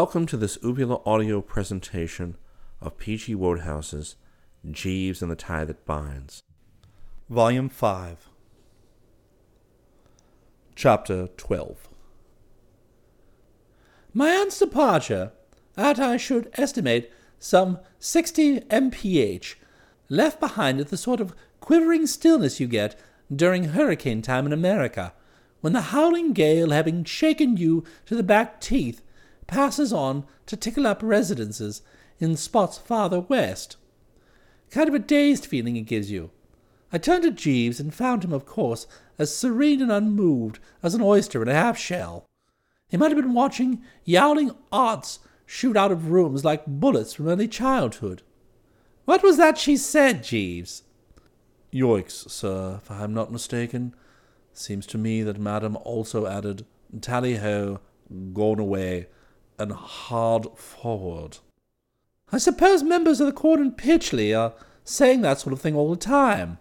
Welcome to this Ubula audio presentation of P.G. Wodehouse's Jeeves and the Tie That Binds. Volume 5 Chapter 12 My aunt's departure, at I should estimate some sixty mph, left behind it the sort of quivering stillness you get during hurricane time in America, when the howling gale, having shaken you to the back teeth, passes on to tickle up residences in spots farther west. Kind of a dazed feeling it gives you. I turned to Jeeves and found him, of course, as serene and unmoved as an oyster in a half shell. He might have been watching yowling arts shoot out of rooms like bullets from early childhood. What was that she said, Jeeves? Yoicks, sir, if I am not mistaken. Seems to me that Madam also added tally ho, gone away, and hard forward. I suppose members of the Quorn and Pytchley are saying that sort of thing all the time.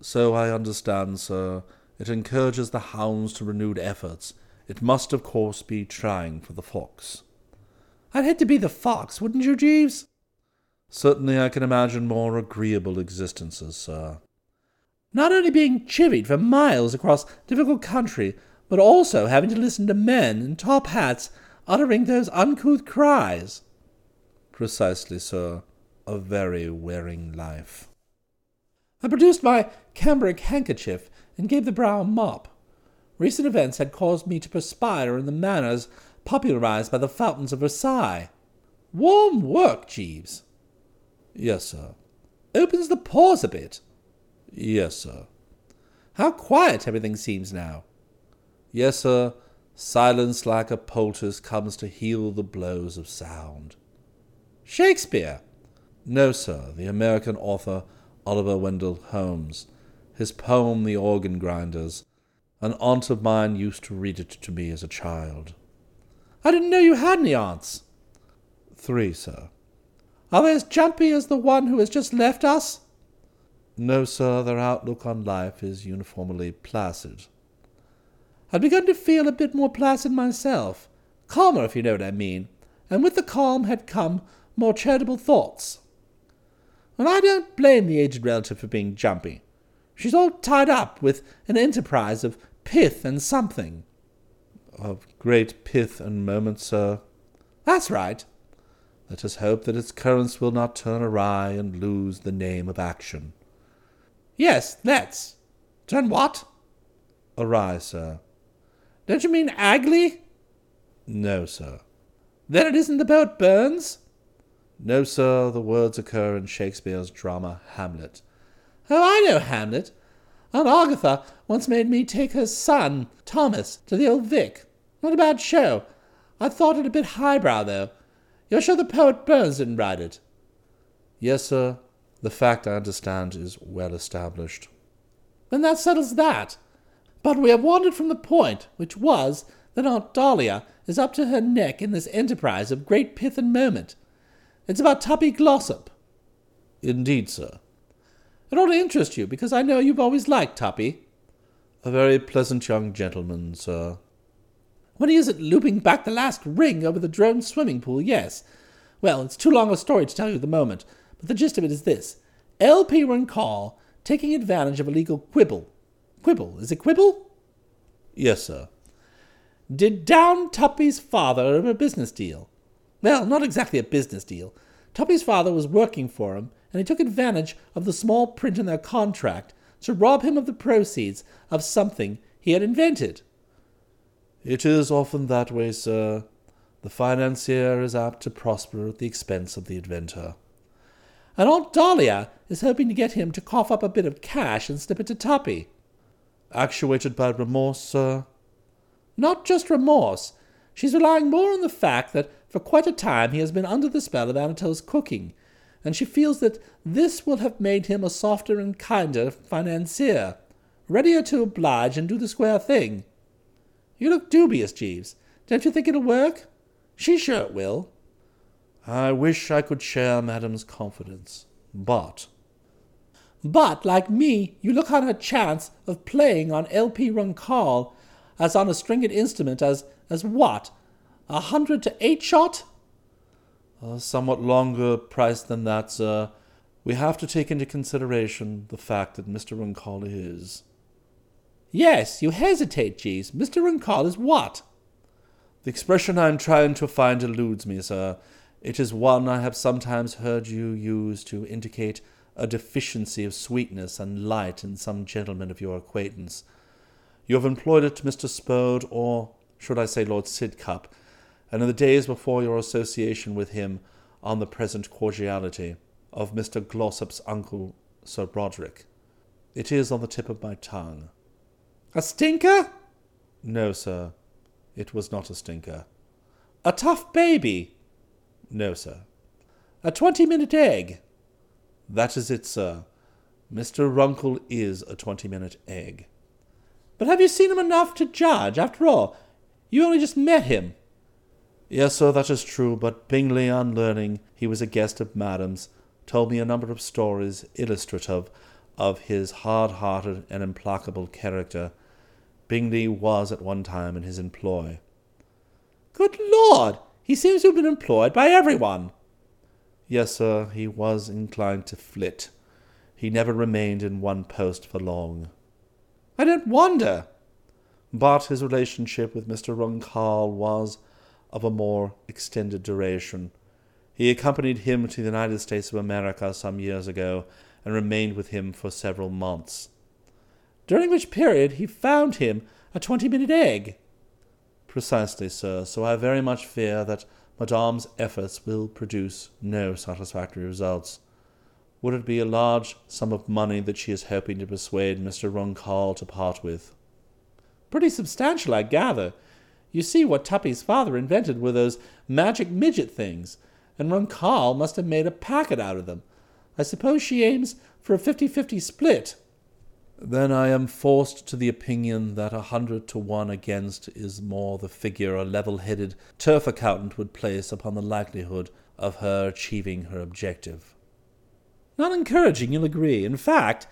So I understand, sir. It encourages the hounds to renewed efforts. It must, of course, be trying for the fox. I'd hate to be the fox, wouldn't you, Jeeves? Certainly I can imagine more agreeable existences, sir. Not only being chivied for miles across difficult country, but also having to listen to men in top hats uttering those uncouth cries. Precisely, sir. A very wearing life. I produced my cambric handkerchief and gave the brow a mop. Recent events had caused me to perspire in the manners popularized by the fountains of Versailles. Warm work, Jeeves. Yes, sir. Opens the pores a bit. Yes, sir. How quiet everything seems now. Yes, sir. Silence like a poultice comes to heal the blows of sound. Shakespeare? No, sir. The American author Oliver Wendell Holmes. His poem, The Organ Grinders. An aunt of mine used to read it to me as a child. I didn't know you had any aunts. Three, sir. Are they as jumpy as the one who has just left us? No, sir. Their outlook on life is uniformly placid. I'd begun to feel a bit more placid myself, calmer, if you know what I mean, and with the calm had come more charitable thoughts. And I don't blame the aged relative for being jumpy. She's all tied up with an enterprise of pith and something. Of great pith and moment, sir. That's right. Let us hope that its currents will not turn awry and lose the name of action. Yes, let's. Turn what? Awry, sir. Don't you mean Agley? No, sir. Then it isn't the poet Burns? No, sir. The words occur in Shakespeare's drama Hamlet. Oh, I know Hamlet. Aunt Agatha once made me take her son, Thomas, to the old Vic. Not a bad show. I thought it a bit highbrow, though. You're sure the poet Burns didn't write it? Yes, sir. The fact, I understand, is well established. Then that settles that. But we have wandered from the point, which was that Aunt Dahlia is up to her neck in this enterprise of great pith and moment. It's about Tuppy Glossop. Indeed, sir. It ought to interest you, because I know you've always liked Tuppy. A very pleasant young gentleman, sir. When he isn't looping back the last ring over the drone swimming pool, yes. Well, it's too long a story to tell you at the moment, but the gist of it is this. L.P. Runkle, taking advantage of a legal quibble, Quibble. Is it Quibble? Yes, sir. Did down Tuppy's father over a business deal. Well, not exactly a business deal. Tuppy's father was working for him, and he took advantage of the small print in their contract to rob him of the proceeds of something he had invented. It is often that way, sir. The financier is apt to prosper at the expense of the inventor. And Aunt Dahlia is hoping to get him to cough up a bit of cash and slip it to Tuppy. Actuated by remorse, sir? Not just remorse. She's relying more on the fact that for quite a time he has been under the spell of Anatole's cooking, and she feels that this will have made him a softer and kinder financier, readier to oblige and do the square thing. You look dubious, Jeeves. Don't you think it'll work? She's sure it will. I wish I could share Madame's confidence, but but, like me, you look on her chance of playing on L.P. Runkle as on a stringed instrument as, as what? A hundred to eight shot? A somewhat longer price than that, sir. We have to take into consideration the fact that Mr. Runkle is. Yes, you hesitate, Jeeves. Mr. Runkle is what? The expression I am trying to find eludes me, sir. It is one I have sometimes heard you use to indicate a deficiency of sweetness and light in some gentleman of your acquaintance. You have employed it Mr. Spode, or should I say Lord Sidcup, and in the days before your association with him on the present cordiality of Mr. Glossop's uncle, Sir Roderick. It is on the tip of my tongue. A stinker? No, sir. It was not a stinker. A tough baby? No, sir. A twenty minute egg? That is it, sir. Mr. Runkle is a twenty minute egg. But have you seen him enough to judge? After all, you only just met him. Yes, sir, that is true, but Bingley, on learning he was a guest of Madam's, told me a number of stories illustrative of his hard hearted and implacable character. Bingley was at one time in his employ. Good Lord! He seems to have been employed by everyone. Yes, sir, he was inclined to flit. He never remained in one post for long. I don't wonder. But his relationship with Mr. Runkle was of a more extended duration. He accompanied him to the United States of America some years ago, and remained with him for several months. During which period he found him a twenty minute egg. Precisely, sir. So I very much fear that Madame's efforts will produce no satisfactory results. Would it be a large sum of money that she is hoping to persuade Mr. Runkle to part with? Pretty substantial, I gather. You see what Tuppy's father invented were those magic midget things, and Runkle must have made a packet out of them. I suppose she aims for a fifty-fifty split. Then I am forced to the opinion that a hundred to one against is more the figure a level headed turf accountant would place upon the likelihood of her achieving her objective. Not encouraging, you'll agree. In fact,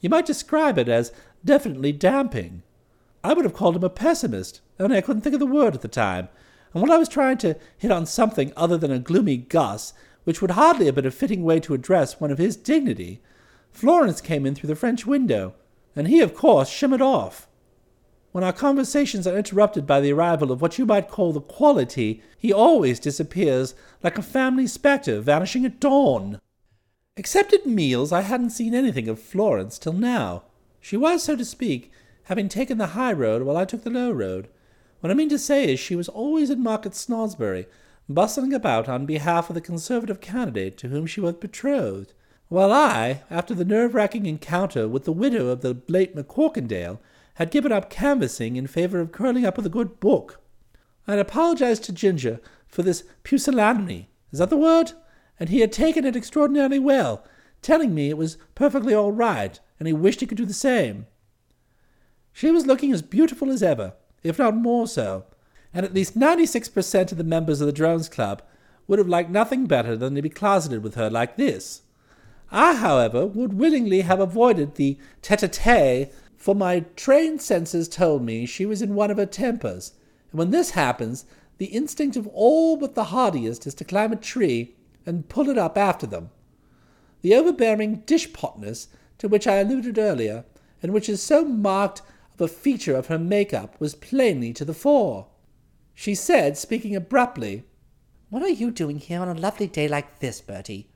you might describe it as definitely damping. I would have called him a pessimist, only I couldn't think of the word at the time, and when I was trying to hit on something other than a gloomy Gus, which would hardly have been a fitting way to address one of his dignity, Florence came in through the French window, and he, of course, shimmered off. When our conversations are interrupted by the arrival of what you might call the quality, he always disappears like a family spectre vanishing at dawn. Except at meals, I hadn't seen anything of Florence till now. She was, so to speak, having taken the high road while I took the low road. What I mean to say is she was always in Market Snodsbury, bustling about on behalf of the Conservative candidate to whom she was betrothed, while I, after the nerve-racking encounter with the widow of the late McCorkindale, had given up canvassing in favour of curling up with a good book. I had apologized to Ginger for this pusillanimity, is that the word? And he had taken it extraordinarily well, telling me it was perfectly all right, and he wished he could do the same. She was looking as beautiful as ever, if not more so, and at least ninety-six per cent of the members of the Drones Club would have liked nothing better than to be closeted with her like this. I, however, would willingly have avoided the tete-a-tete, for my trained senses told me she was in one of her tempers, and when this happens, the instinct of all but the hardiest is to climb a tree and pull it up after them. The overbearing dishpotness to which I alluded earlier, and which is so marked of a feature of her make-up, was plainly to the fore. She said, speaking abruptly, What are you doing here on a lovely day like this, Bertie?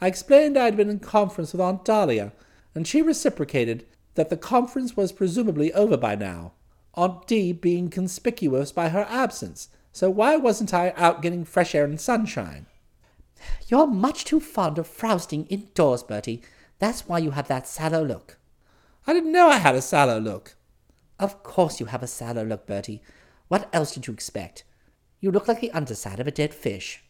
I explained I had been in conference with Aunt Dahlia, and she reciprocated that the conference was presumably over by now, Aunt D being conspicuous by her absence, so why wasn't I out getting fresh air and sunshine? You're much too fond of frowsting indoors, Bertie. That's why you have that sallow look. I didn't know I had a sallow look. Of course you have a sallow look, Bertie. What else did you expect? You look like the underside of a dead fish.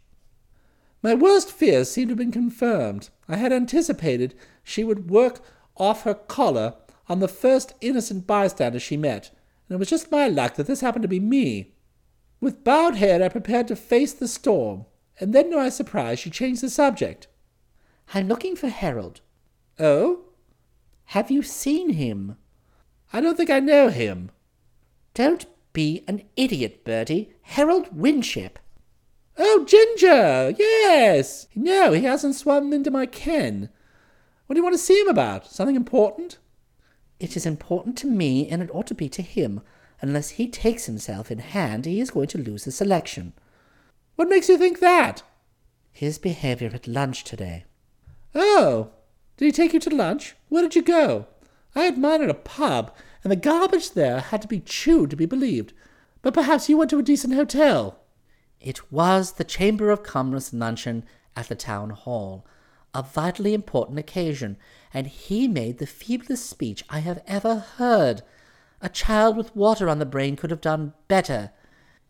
My worst fears seemed to have been confirmed. I had anticipated she would work off her choler on the first innocent bystander she met, and it was just my luck that this happened to be me. With bowed head, I prepared to face the storm, and then, to my surprise, she changed the subject. I'm looking for Harold. Oh? Have you seen him? I don't think I know him. Don't be an idiot, Bertie. Harold Winship. Oh, Ginger! Yes! No, he hasn't swum into my ken. What do you want to see him about? Something important? It is important to me, and it ought to be to him. Unless he takes himself in hand, he is going to lose the selection. What makes you think that? His behaviour at lunch today. Oh, did he take you to lunch? Where did you go? I had mine at a pub, and the garbage there had to be chewed to be believed. But perhaps you went to a decent hotel. It was the Chamber of Commerce luncheon at the town hall, a vitally important occasion, and he made the feeblest speech I have ever heard. A child with water on the brain could have done better.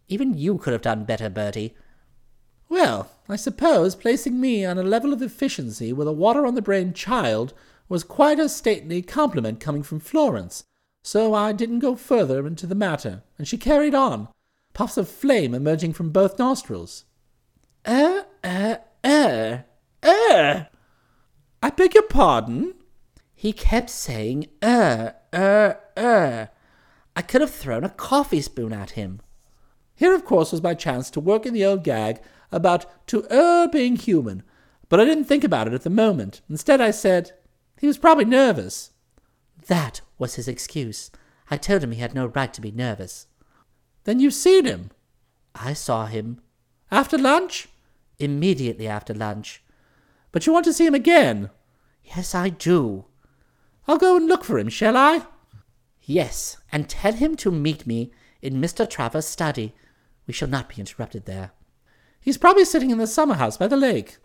Even you could have done better, Bertie. Well, I suppose placing me on a level of efficiency with a water on the brain child was quite a stately compliment coming from Florence, so I didn't go further into the matter, and she carried on, puffs of flame emerging from both nostrils. Er, er, er, er. I beg your pardon? He kept saying er, er, er. I could have thrown a coffee spoon at him. Here, of course, was my chance to work in the old gag about to err being human, but I didn't think about it at the moment. Instead, I said, he was probably nervous. That was his excuse. I told him he had no right to be nervous. Then you've seen him? I saw him. After lunch? Immediately after lunch. But you want to see him again? Yes, I do. I'll go and look for him, shall I? Yes, and tell him to meet me in Mr. Travers' study. We shall not be interrupted there. He's probably sitting in the summer house by the lake.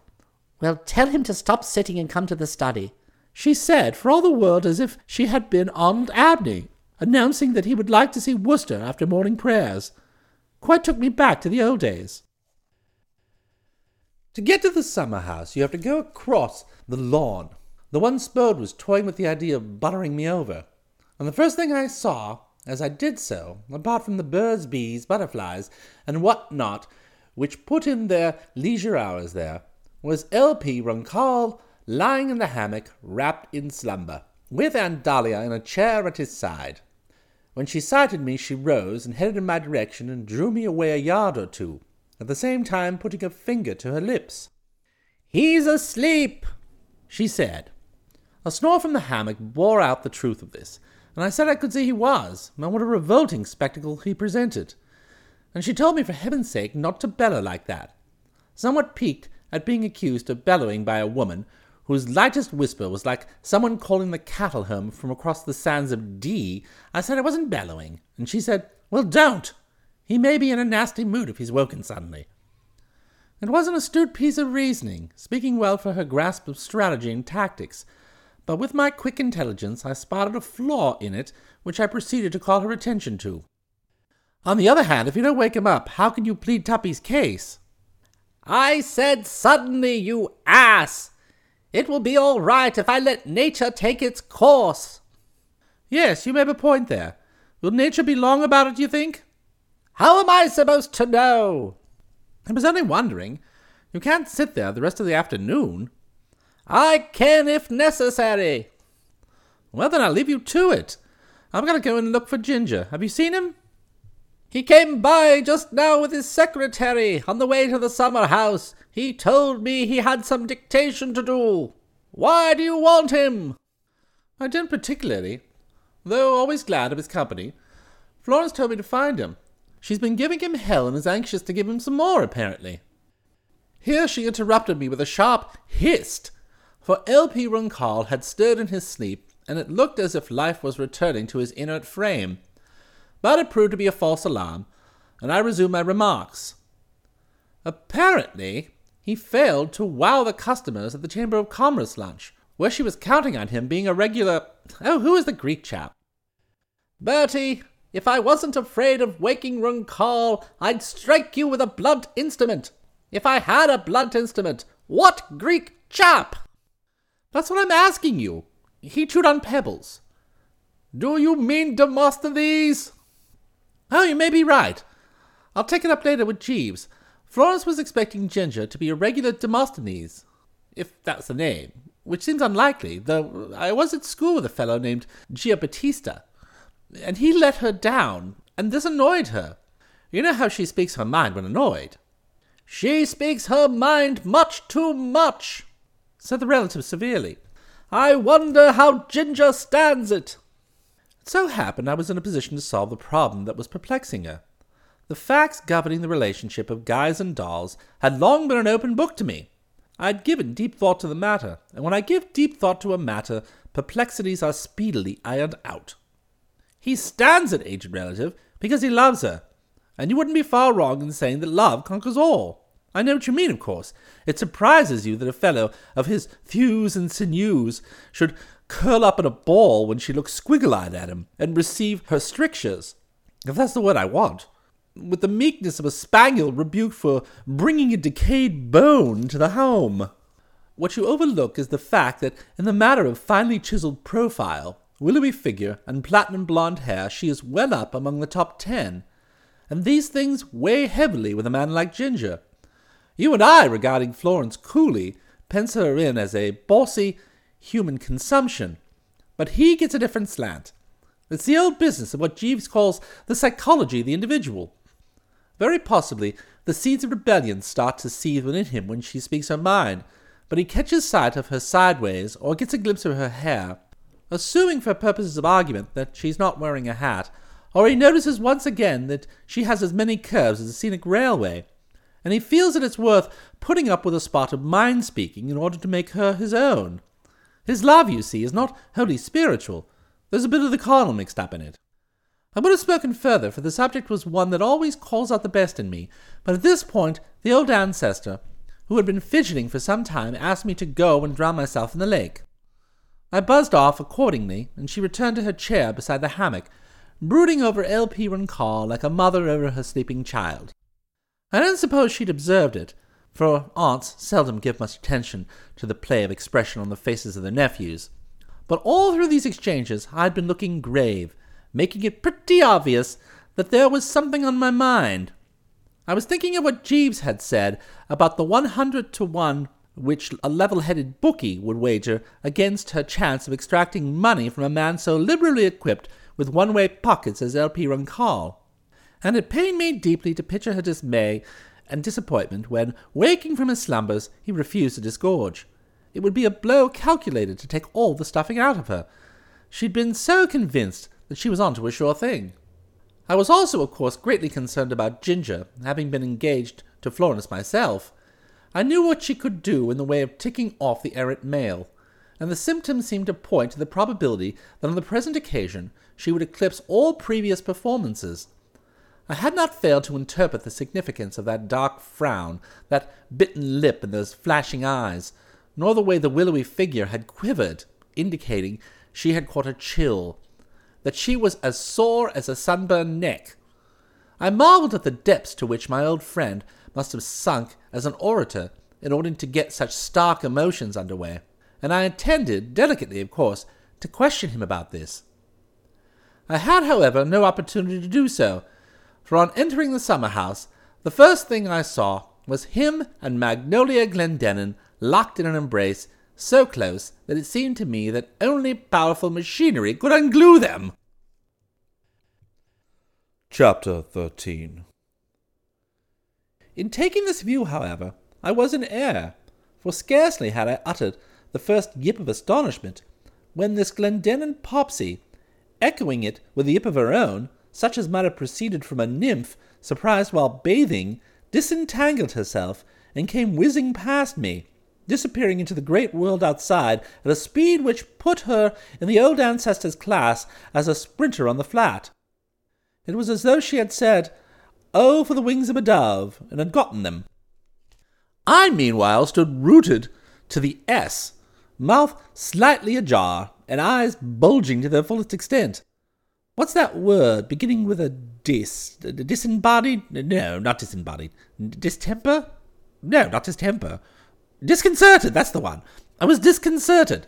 Well, tell him to stop sitting and come to the study. She said, for all the world as if she had been Arnold Abney, announcing that he would like to see Wooster after morning prayers. Quite took me back to the old days. To get to the summer house, you have to go across the lawn. The one Spode was toying with the idea of buttering me over. And the first thing I saw, as I did so, apart from the birds, bees, butterflies, and what not, which put in their leisure hours there, was L.P. Runkle lying in the hammock, wrapped in slumber, with Aunt Dahlia in a chair at his side. When she sighted me, she rose and headed in my direction and drew me away a yard or two, at the same time putting a finger to her lips. He's asleep, she said. A snore from the hammock bore out the truth of this, and I said I could see he was, and what a revolting spectacle he presented. And she told me for heaven's sake not to bellow like that. Somewhat piqued at being accused of bellowing by a woman whose lightest whisper was like someone calling the cattle home from across the sands of Dee, I said I wasn't bellowing, and she said, Well, don't. He may be in a nasty mood if he's woken suddenly. It was an astute piece of reasoning, speaking well for her grasp of strategy and tactics, but with my quick intelligence I spotted a flaw in it which I proceeded to call her attention to. On the other hand, if you don't wake him up, how can you plead Tuppy's case? I said suddenly, you ass! It will be all right if I let nature take its course. Yes, you may have a point there. Will nature be long about it, you think? How am I supposed to know? I was only wondering. You can't sit there the rest of the afternoon. I can if necessary. Well, then I'll leave you to it. I'm going to go and look for Ginger. Have you seen him? He came by just now with his secretary on the way to the summer house. He told me he had some dictation to do. Why do you want him? I don't particularly, though always glad of his company. Florence told me to find him. She's been giving him hell and is anxious to give him some more, apparently. Here she interrupted me with a sharp hist, for L.P. Runkle had stirred in his sleep, and it looked as if life was returning to his inert frame. But it proved to be a false alarm, and I resumed my remarks. Apparently, he failed to wow the customers at the Chamber of Commerce lunch, where she was counting on him being a regular. Oh, who is the Greek chap? Bertie, if I wasn't afraid of waking Runkle, I'd strike you with a blunt instrument. If I had a blunt instrument, what Greek chap? That's what I'm asking you. He chewed on pebbles. Do you mean Demosthenes? Oh, you may be right. I'll take it up later with Jeeves. Florence was expecting Ginger to be a regular Demosthenes, if that's the name, which seems unlikely, though I was at school with a fellow named Giambattista, and he let her down, and this annoyed her. You know how she speaks her mind when annoyed. She speaks her mind much too much, said the relative severely. I wonder how Ginger stands it. It so happened I was in a position to solve the problem that was perplexing her. The facts governing the relationship of guys and dolls had long been an open book to me. I had given deep thought to the matter, and when I give deep thought to a matter, perplexities are speedily ironed out. He stands it, aged relative, because he loves her, and you wouldn't be far wrong in saying that love conquers all. I know what you mean, of course. It surprises you that a fellow of his thews and sinews should curl up in a ball when she looks squiggle eyed at him, and receive her strictures, if that's the word I want, with the meekness of a spaniel rebuked for bringing a decayed bone to the home. What you overlook is the fact that, in the matter of finely chiseled profile, willowy figure, and platinum blonde hair, she is well up among the top ten. And these things weigh heavily with a man like Ginger. You and I, regarding Florence coolly, pencil her in as a bossy human consumption. But he gets a different slant. It's the old business of what Jeeves calls the psychology of the individual. Very possibly, the seeds of rebellion start to seethe within him when she speaks her mind, but he catches sight of her sideways or gets a glimpse of her hair, assuming for purposes of argument that she's not wearing a hat, or he notices once again that she has as many curves as a scenic railway, and he feels that it's worth putting up with a spot of mind speaking in order to make her his own. His love, you see, is not wholly spiritual. There's a bit of the carnal mixed up in it. I would have spoken further, for the subject was one that always calls out the best in me, but at this point the old ancestor, who had been fidgeting for some time, asked me to go and drown myself in the lake. I buzzed off accordingly, and she returned to her chair beside the hammock, brooding over L.P. Runkle like a mother over her sleeping child. I don't suppose she'd observed it, for aunts seldom give much attention to the play of expression on the faces of their nephews. But all through these exchanges I had been looking grave, making it pretty obvious that there was something on my mind. I was thinking of what Jeeves had said about the one hundred to one which a level headed bookie would wager against her chance of extracting money from a man so liberally equipped with one way pockets as L.P. Runkle. And it pained me deeply to picture her dismay and disappointment when, waking from his slumbers, he refused to disgorge. It would be a blow calculated to take all the stuffing out of her. She'd been so convinced that she was on to a sure thing. I was also, of course, greatly concerned about Ginger, having been engaged to Florence myself. I knew what she could do in the way of ticking off the errant male, and the symptoms seemed to point to the probability that on the present occasion she would eclipse all previous performances. I had not failed to interpret the significance of that dark frown, that bitten lip, and those flashing eyes, nor the way the willowy figure had quivered, indicating she had caught a chill, that she was as sore as a sunburned neck. I marvelled at the depths to which my old friend must have sunk as an orator in order to get such stark emotions under way, and I intended, delicately of course, to question him about this. I had, however, no opportunity to do so, for on entering the summer house, the first thing I saw was him and Magnolia Glendinning locked in an embrace so close that it seemed to me that only powerful machinery could unglue them. Chapter 13 In taking this view, however, I was in error, for scarcely had I uttered the first yip of astonishment when this Glendinning Popsy, echoing it with a yip of her own, such as might have proceeded from a nymph surprised while bathing, disentangled herself and came whizzing past me, disappearing into the great world outside at a speed which put her in the old ancestor's class as a sprinter on the flat. It was as though she had said, Oh, for the wings of a dove, and had gotten them. I, meanwhile, stood rooted to the S, mouth slightly ajar, and eyes bulging to their fullest extent. What's that word beginning with a dis? Disembodied? No, not disembodied. Distemper? No, not distemper. Disconcerted, that's the one. I was disconcerted.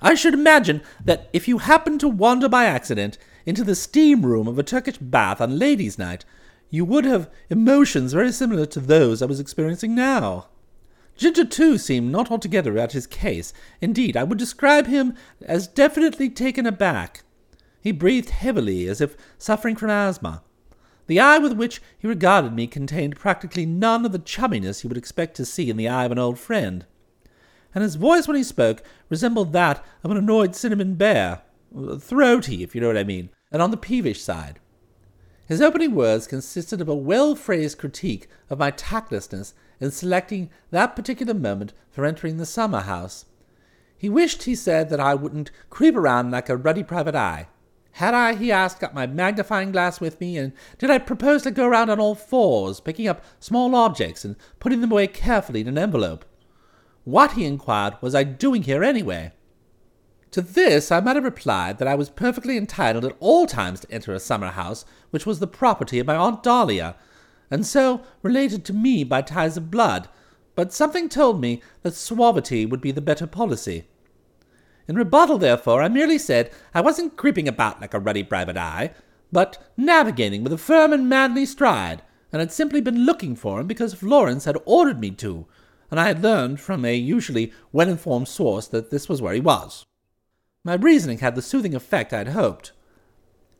I should imagine that if you happened to wander by accident into the steam room of a Turkish bath on ladies' night, you would have emotions very similar to those I was experiencing now. Ginger, too, seemed not altogether at his case. Indeed, I would describe him as definitely taken aback. He breathed heavily, as if suffering from asthma. The eye with which he regarded me contained practically none of the chumminess you would expect to see in the eye of an old friend. And his voice when he spoke resembled that of an annoyed cinnamon bear, throaty, if you know what I mean, and on the peevish side. His opening words consisted of a well phrased critique of my tactlessness in selecting that particular moment for entering the summer house. He wished, he said, that I wouldn't creep around like a ruddy private eye. Had I, he asked, got my magnifying glass with me, and did I propose to go around on all fours, picking up small objects and putting them away carefully in an envelope? What, he inquired, was I doing here anyway? To this I might have replied that I was perfectly entitled at all times to enter a summer house which was the property of my Aunt Dahlia, and so related to me by ties of blood, but something told me that suavity would be the better policy. In rebuttal, therefore, I merely said I wasn't creeping about like a ruddy private eye, but navigating with a firm and manly stride, and had simply been looking for him because Florence had ordered me to, and I had learned from a usually well informed source that this was where he was. My reasoning had the soothing effect I had hoped.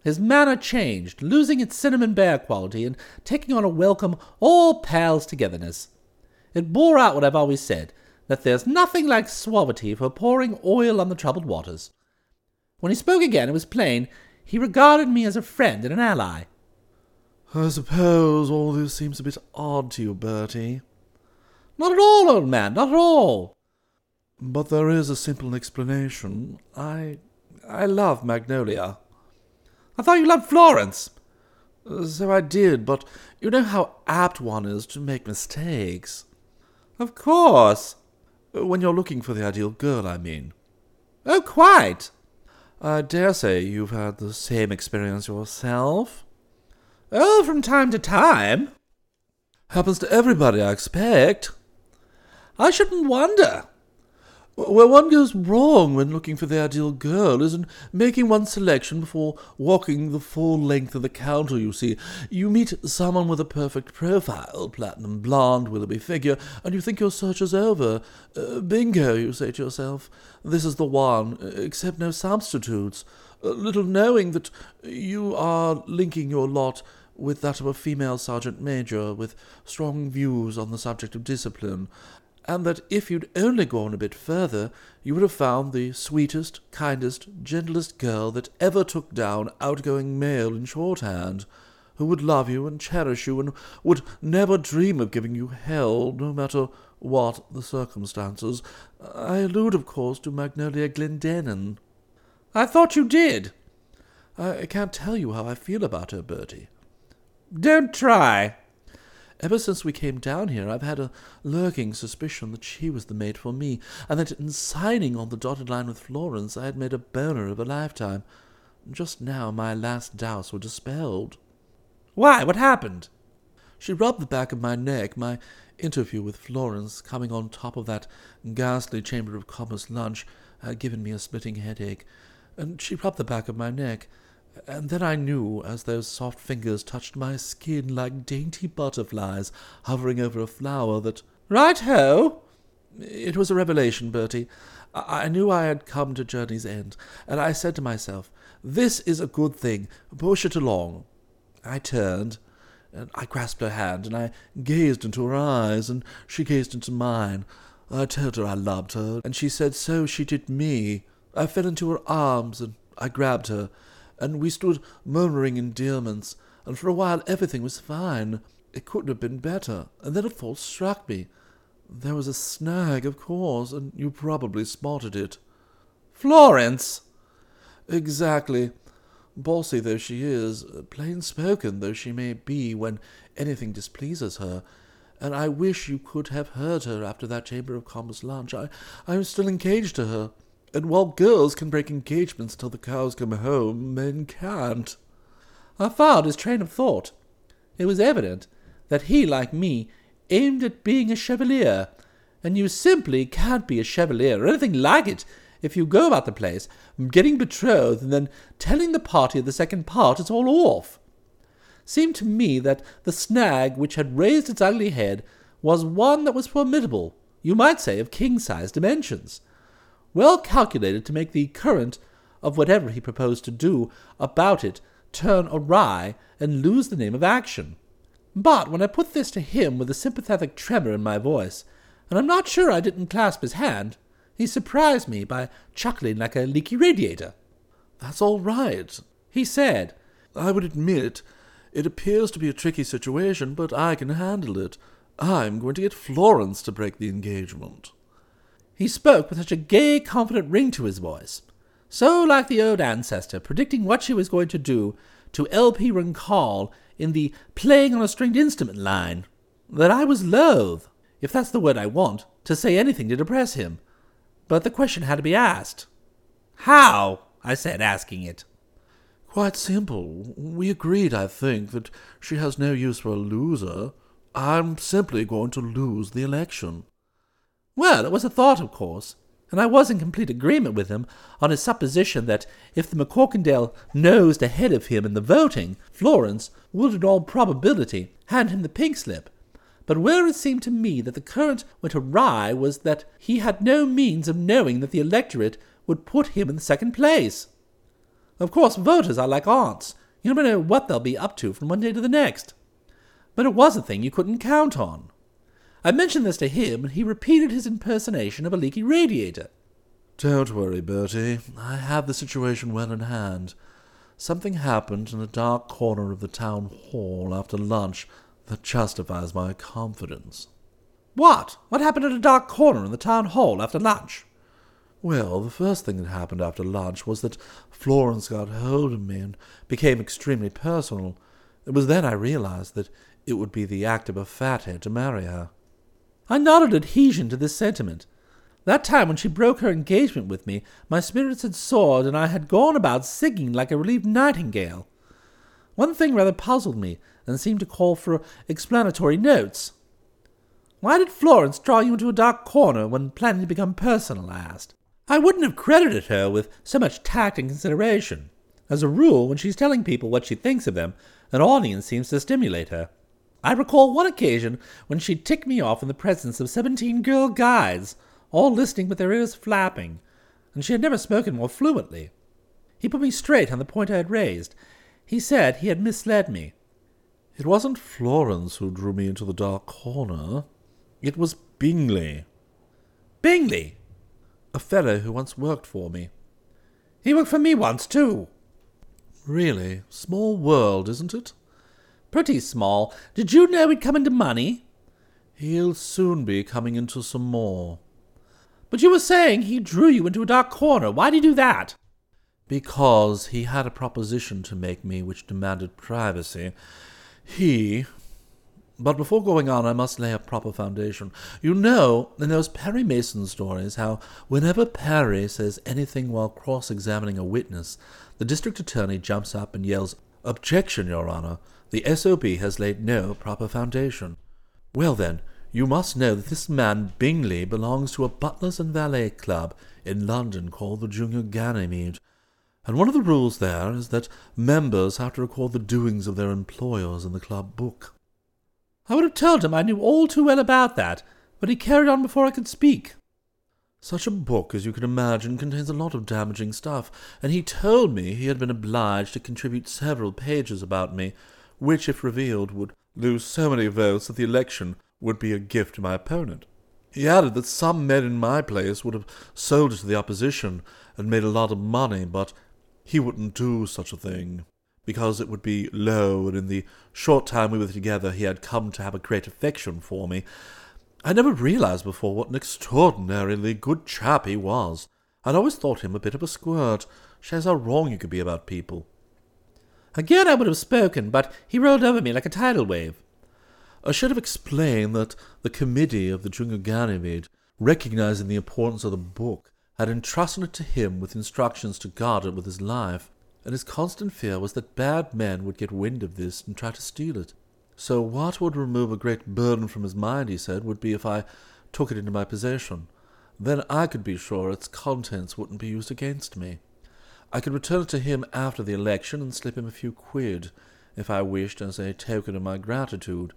His manner changed, losing its cinnamon bear quality and taking on a welcome all pals togetherness. It bore out what I've always said, that there's nothing like suavity for pouring oil on the troubled waters. When he spoke again, it was plain he regarded me as a friend and an ally. I suppose all this seems a bit odd to you, Bertie. Not at all, old man, not at all. But there is a simple explanation. I I love Magnolia. I thought you loved Florence. So I did, but you know how apt one is to make mistakes. Of course. Uh, when you're looking for the ideal girl, I mean. Oh, quite. I dare say you've had the same experience yourself. Oh, from time to time. Happens to everybody, I expect. I shouldn't wonder. Where one goes wrong when looking for the ideal girl is in making one's selection before walking the full length of the counter, you see. You meet someone with a perfect profile, platinum blonde, willoughby figure, and you think your search is over. Uh, bingo, you say to yourself. This is the one, except no substitutes. Uh, little knowing that you are linking your lot with that of a female sergeant major with strong views on the subject of discipline and that if you'd only gone a bit further, you would have found the sweetest, kindest, gentlest girl that ever took down outgoing mail in shorthand, who would love you and cherish you and would never dream of giving you hell, no matter what the circumstances. I allude, of course, to Magnolia Glendinning. I thought you did. I can't tell you how I feel about her, Bertie. Don't try. Ever since we came down here, I've had a lurking suspicion that she was the mate for me, and that in signing on the dotted line with Florence, I had made a boner of a lifetime. Just now, my last doubts were dispelled. Why? What happened? She rubbed the back of my neck, my interview with Florence coming on top of that ghastly Chamber of Commerce lunch had given me a splitting headache, and she rubbed the back of my neck. And then I knew, as those soft fingers touched my skin like dainty butterflies hovering over a flower, that right ho! It was a revelation, Bertie. I-, knew I had come to journey's end, and I said to myself, This is a good thing. Push it along. I turned, and I grasped her hand, and I gazed into her eyes, and she gazed into mine. I told her I loved her, and she said so she did me. I fell into her arms, and I grabbed her and we stood murmuring endearments, and for a while everything was fine. It couldn't have been better, and then a thought struck me. There was a snag, of course, and you probably spotted it. Florence! Exactly. Bossy though she is, plain spoken though she may be when anything displeases her, and I wish you could have heard her after that Chamber of Commerce lunch. I, I am still engaged to her. And while girls can break engagements till the cows come home, men can't. I followed his train of thought. It was evident that he, like me, aimed at being a chevalier, and you simply can't be a chevalier or anything like it if you go about the place getting betrothed and then telling the party of the second part it's all off. Seemed to me that the snag which had raised its ugly head was one that was formidable, you might say of king-size dimensions well calculated to make the current of whatever he proposed to do about it turn awry and lose the name of action. But when I put this to him with a sympathetic tremor in my voice, and I'm not sure I didn't clasp his hand, he surprised me by chuckling like a leaky radiator. That's all right, he said. I would admit it appears to be a tricky situation, but I can handle it. I'm going to get Florence to break the engagement. He spoke with such a gay, confident ring to his voice, so like the old ancestor predicting what she was going to do to L.P. Runkle in the playing on a stringed instrument line, that I was loath, if that's the word I want, to say anything to depress him. But the question had to be asked. How? I said, asking it. Quite simple. We agreed, I think, that she has no use for a loser. I'm simply going to lose the election. Well, it was a thought, of course, and I was in complete agreement with him on his supposition that if the McCorkindale nosed ahead of him in the voting, Florence would in all probability hand him the pink slip. But where it seemed to me that the current went awry was that he had no means of knowing that the electorate would put him in the second place. Of course, voters are like aunts. You never know what they'll be up to from one day to the next. But it was a thing you couldn't count on. I mentioned this to him, and he repeated his impersonation of a leaky radiator. Don't worry, Bertie. I have the situation well in hand. Something happened in a dark corner of the town hall after lunch that justifies my confidence. What? What happened in a dark corner in the town hall after lunch? Well, the first thing that happened after lunch was that Florence got hold of me and became extremely personal. It was then I realized that it would be the act of a fathead to marry her. I nodded adhesion to this sentiment. That time when she broke her engagement with me, my spirits had soared, and I had gone about singing like a relieved nightingale. One thing rather puzzled me, and seemed to call for explanatory notes. Why did Florence draw you into a dark corner when planning to become personal? I asked. I wouldn't have credited her with so much tact and consideration. As a rule, when she's telling people what she thinks of them, an audience seems to stimulate her. I recall one occasion when she ticked me off in the presence of seventeen girl guides, all listening with their ears flapping, and she had never spoken more fluently. He put me straight on the point I had raised. He said he had misled me. It wasn't Florence who drew me into the dark corner. It was Bingley. Bingley? a fellow who once worked for me. He worked for me once, too. Really? Small world, isn't it? Pretty small. Did you know he'd come into money? He'll soon be coming into some more. But you were saying he drew you into a dark corner. Why'd he do that? Because he had a proposition to make me which demanded privacy. He, but before going on, I must lay a proper foundation. You know, in those Perry Mason stories, how whenever Perry says anything while cross examining a witness, the district attorney jumps up and yells, Objection, Your Honor! The SOB has laid no proper foundation. Well, then, you must know that this man Bingley belongs to a butlers and valet club in London called the Junior Ganymede. And one of the rules there is that members have to record the doings of their employers in the club book. I would have told him I knew all too well about that, but he carried on before I could speak. Such a book, as you can imagine, contains a lot of damaging stuff, and he told me he had been obliged to contribute several pages about me, which, if revealed, would lose so many votes that the election would be a gift to my opponent. He added that some men in my place would have sold it to the opposition and made a lot of money, but he wouldn't do such a thing because it would be low, and in the short time we were together he had come to have a great affection for me. I never realized before what an extraordinarily good chap he was. I'd always thought him a bit of a squirt. Shows how wrong you could be about people. Again I would have spoken, but he rolled over me like a tidal wave. I should have explained that the committee of the Junior Ganymede, recognizing the importance of the book, had entrusted it to him with instructions to guard it with his life and his constant fear was that bad men would get wind of this and try to steal it. So what would remove a great burden from his mind, he said, would be if I took it into my possession. Then I could be sure its contents wouldn't be used against me. I could return it to him after the election and slip him a few quid, if I wished, as a token of my gratitude.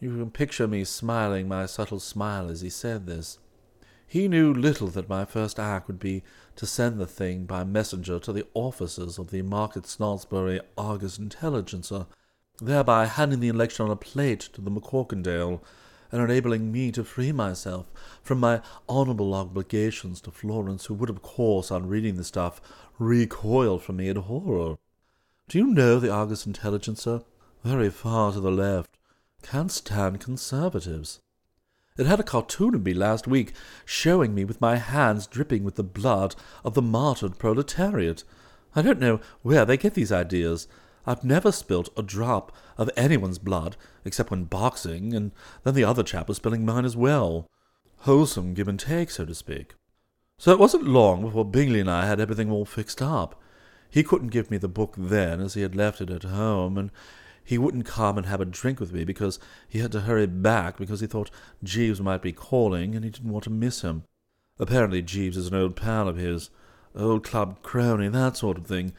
You can picture me smiling my subtle smile as he said this. He knew little that my first act would be to send the thing by messenger to the offices of the Market Snodsbury Argus Intelligencer, thereby handing the election on a plate to the McCorkindale, and enabling me to free myself from my honourable obligations to Florence, who would, of course, on reading the stuff, recoil from me in horror. Do you know the Argus Intelligencer? Very far to the left. Can't stand conservatives. It had a cartoon of me last week showing me with my hands dripping with the blood of the martyred proletariat. I don't know where they get these ideas. I've never spilt a drop of anyone's blood, except when boxing, and then the other chap was spilling mine as well. Wholesome give and take, so to speak. So it wasn't long before Bingley and I had everything all fixed up. He couldn't give me the book then, as he had left it at home, and he wouldn't come and have a drink with me because he had to hurry back because he thought Jeeves might be calling and he didn't want to miss him. Apparently Jeeves is an old pal of his, old club crony, that sort of thing.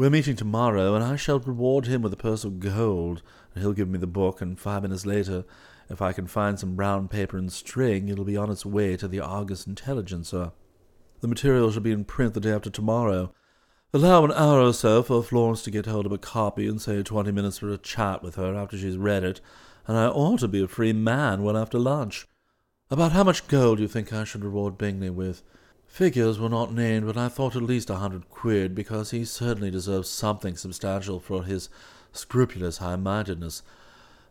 We're meeting tomorrow, and I shall reward him with a purse of gold, and he'll give me the book, and five minutes later, if I can find some brown paper and string, it'll be on its way to the Argus Intelligencer. The material shall be in print the day after tomorrow, Allow an hour or so for Florence to get hold of a copy and say twenty minutes for a chat with her after she's read it, and I ought to be a free man well after lunch. About how much gold do you think I should reward Bingley with? Figures were not named, but I thought at least a hundred quid, because he certainly deserves something substantial for his scrupulous high-mindedness.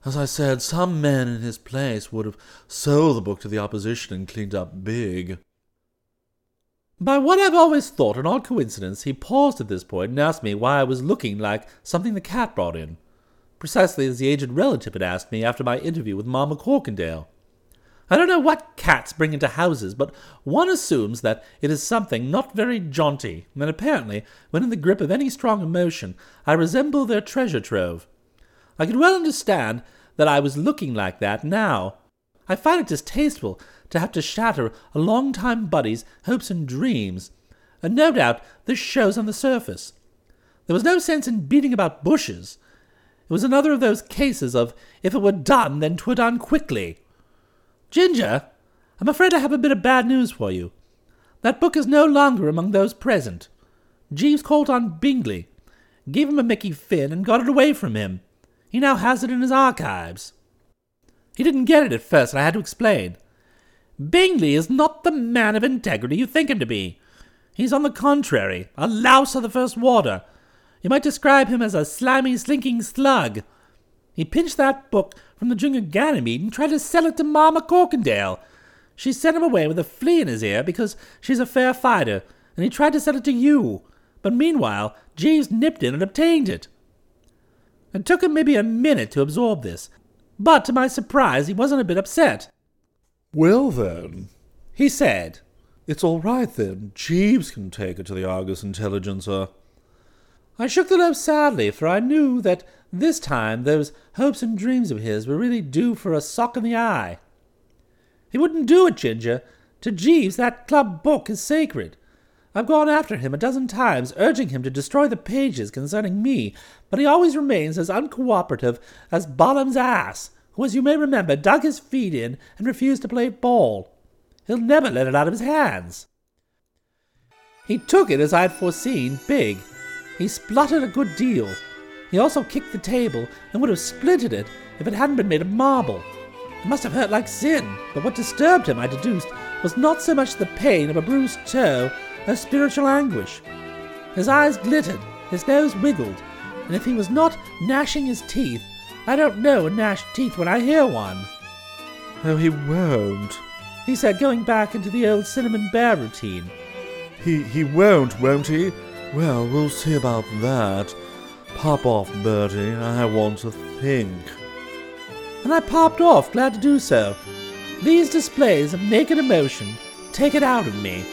As I said, some men in his place would have sold the book to the opposition and cleaned up big. By what I've always thought an odd coincidence, he paused at this point and asked me why I was looking like something the cat brought in, precisely as the aged relative had asked me after my interview with Ma McCorkindale. I don't know what cats bring into houses, but one assumes that it is something not very jaunty, and apparently, when in the grip of any strong emotion, I resemble their treasure trove. I can well understand that I was looking like that now. I find it distasteful to have to shatter a long-time buddy's hopes and dreams, and no doubt this shows on the surface. There was no sense in beating about bushes. It was another of those cases of if it were done, then 'twere done quickly. Ginger, I'm afraid I have a bit of bad news for you. That book is no longer among those present. Jeeves called on Bingley, gave him a Mickey Finn, and got it away from him. He now has it in his archives. He didn't get it at first, and I had to explain. Bingley is not the man of integrity you think him to be. He's on the contrary, a louse of the first water. You might describe him as a slimy, slinking slug. He pinched that book from the junior Ganymede and tried to sell it to Ma McCorkindale. She sent him away with a flea in his ear because she's a fair fighter, and he tried to sell it to you. But meanwhile, Jeeves nipped in and obtained it. It took him maybe a minute to absorb this, but to my surprise, he wasn't a bit upset. Well, then, he said, it's all right then. Jeeves can take it to the Argus Intelligencer. I shook the loaf sadly, for I knew that this time those hopes and dreams of his were really due for a sock in the eye. He wouldn't do it, Ginger. To Jeeves, that club book is sacred. I've gone after him a dozen times, urging him to destroy the pages concerning me, but he always remains as uncooperative as Balaam's ass, who, as you may remember, dug his feet in and refused to play ball. He'll never let it out of his hands. He took it, as I had foreseen, big. He spluttered a good deal. He also kicked the table and would have splintered it if it hadn't been made of marble. It must have hurt like sin, but what disturbed him, I deduced, was not so much the pain of a bruised toe as spiritual anguish. His eyes glittered, his nose wiggled, and if he was not gnashing his teeth, I don't know a gnashed teeth when I hear one. Oh, he won't, he said, going back into the old cinnamon bear routine. He he won't, won't he? Well, we'll see about that. Pop off, Bertie. I want to think. And I popped off, glad to do so. These displays of naked emotion take it out of me.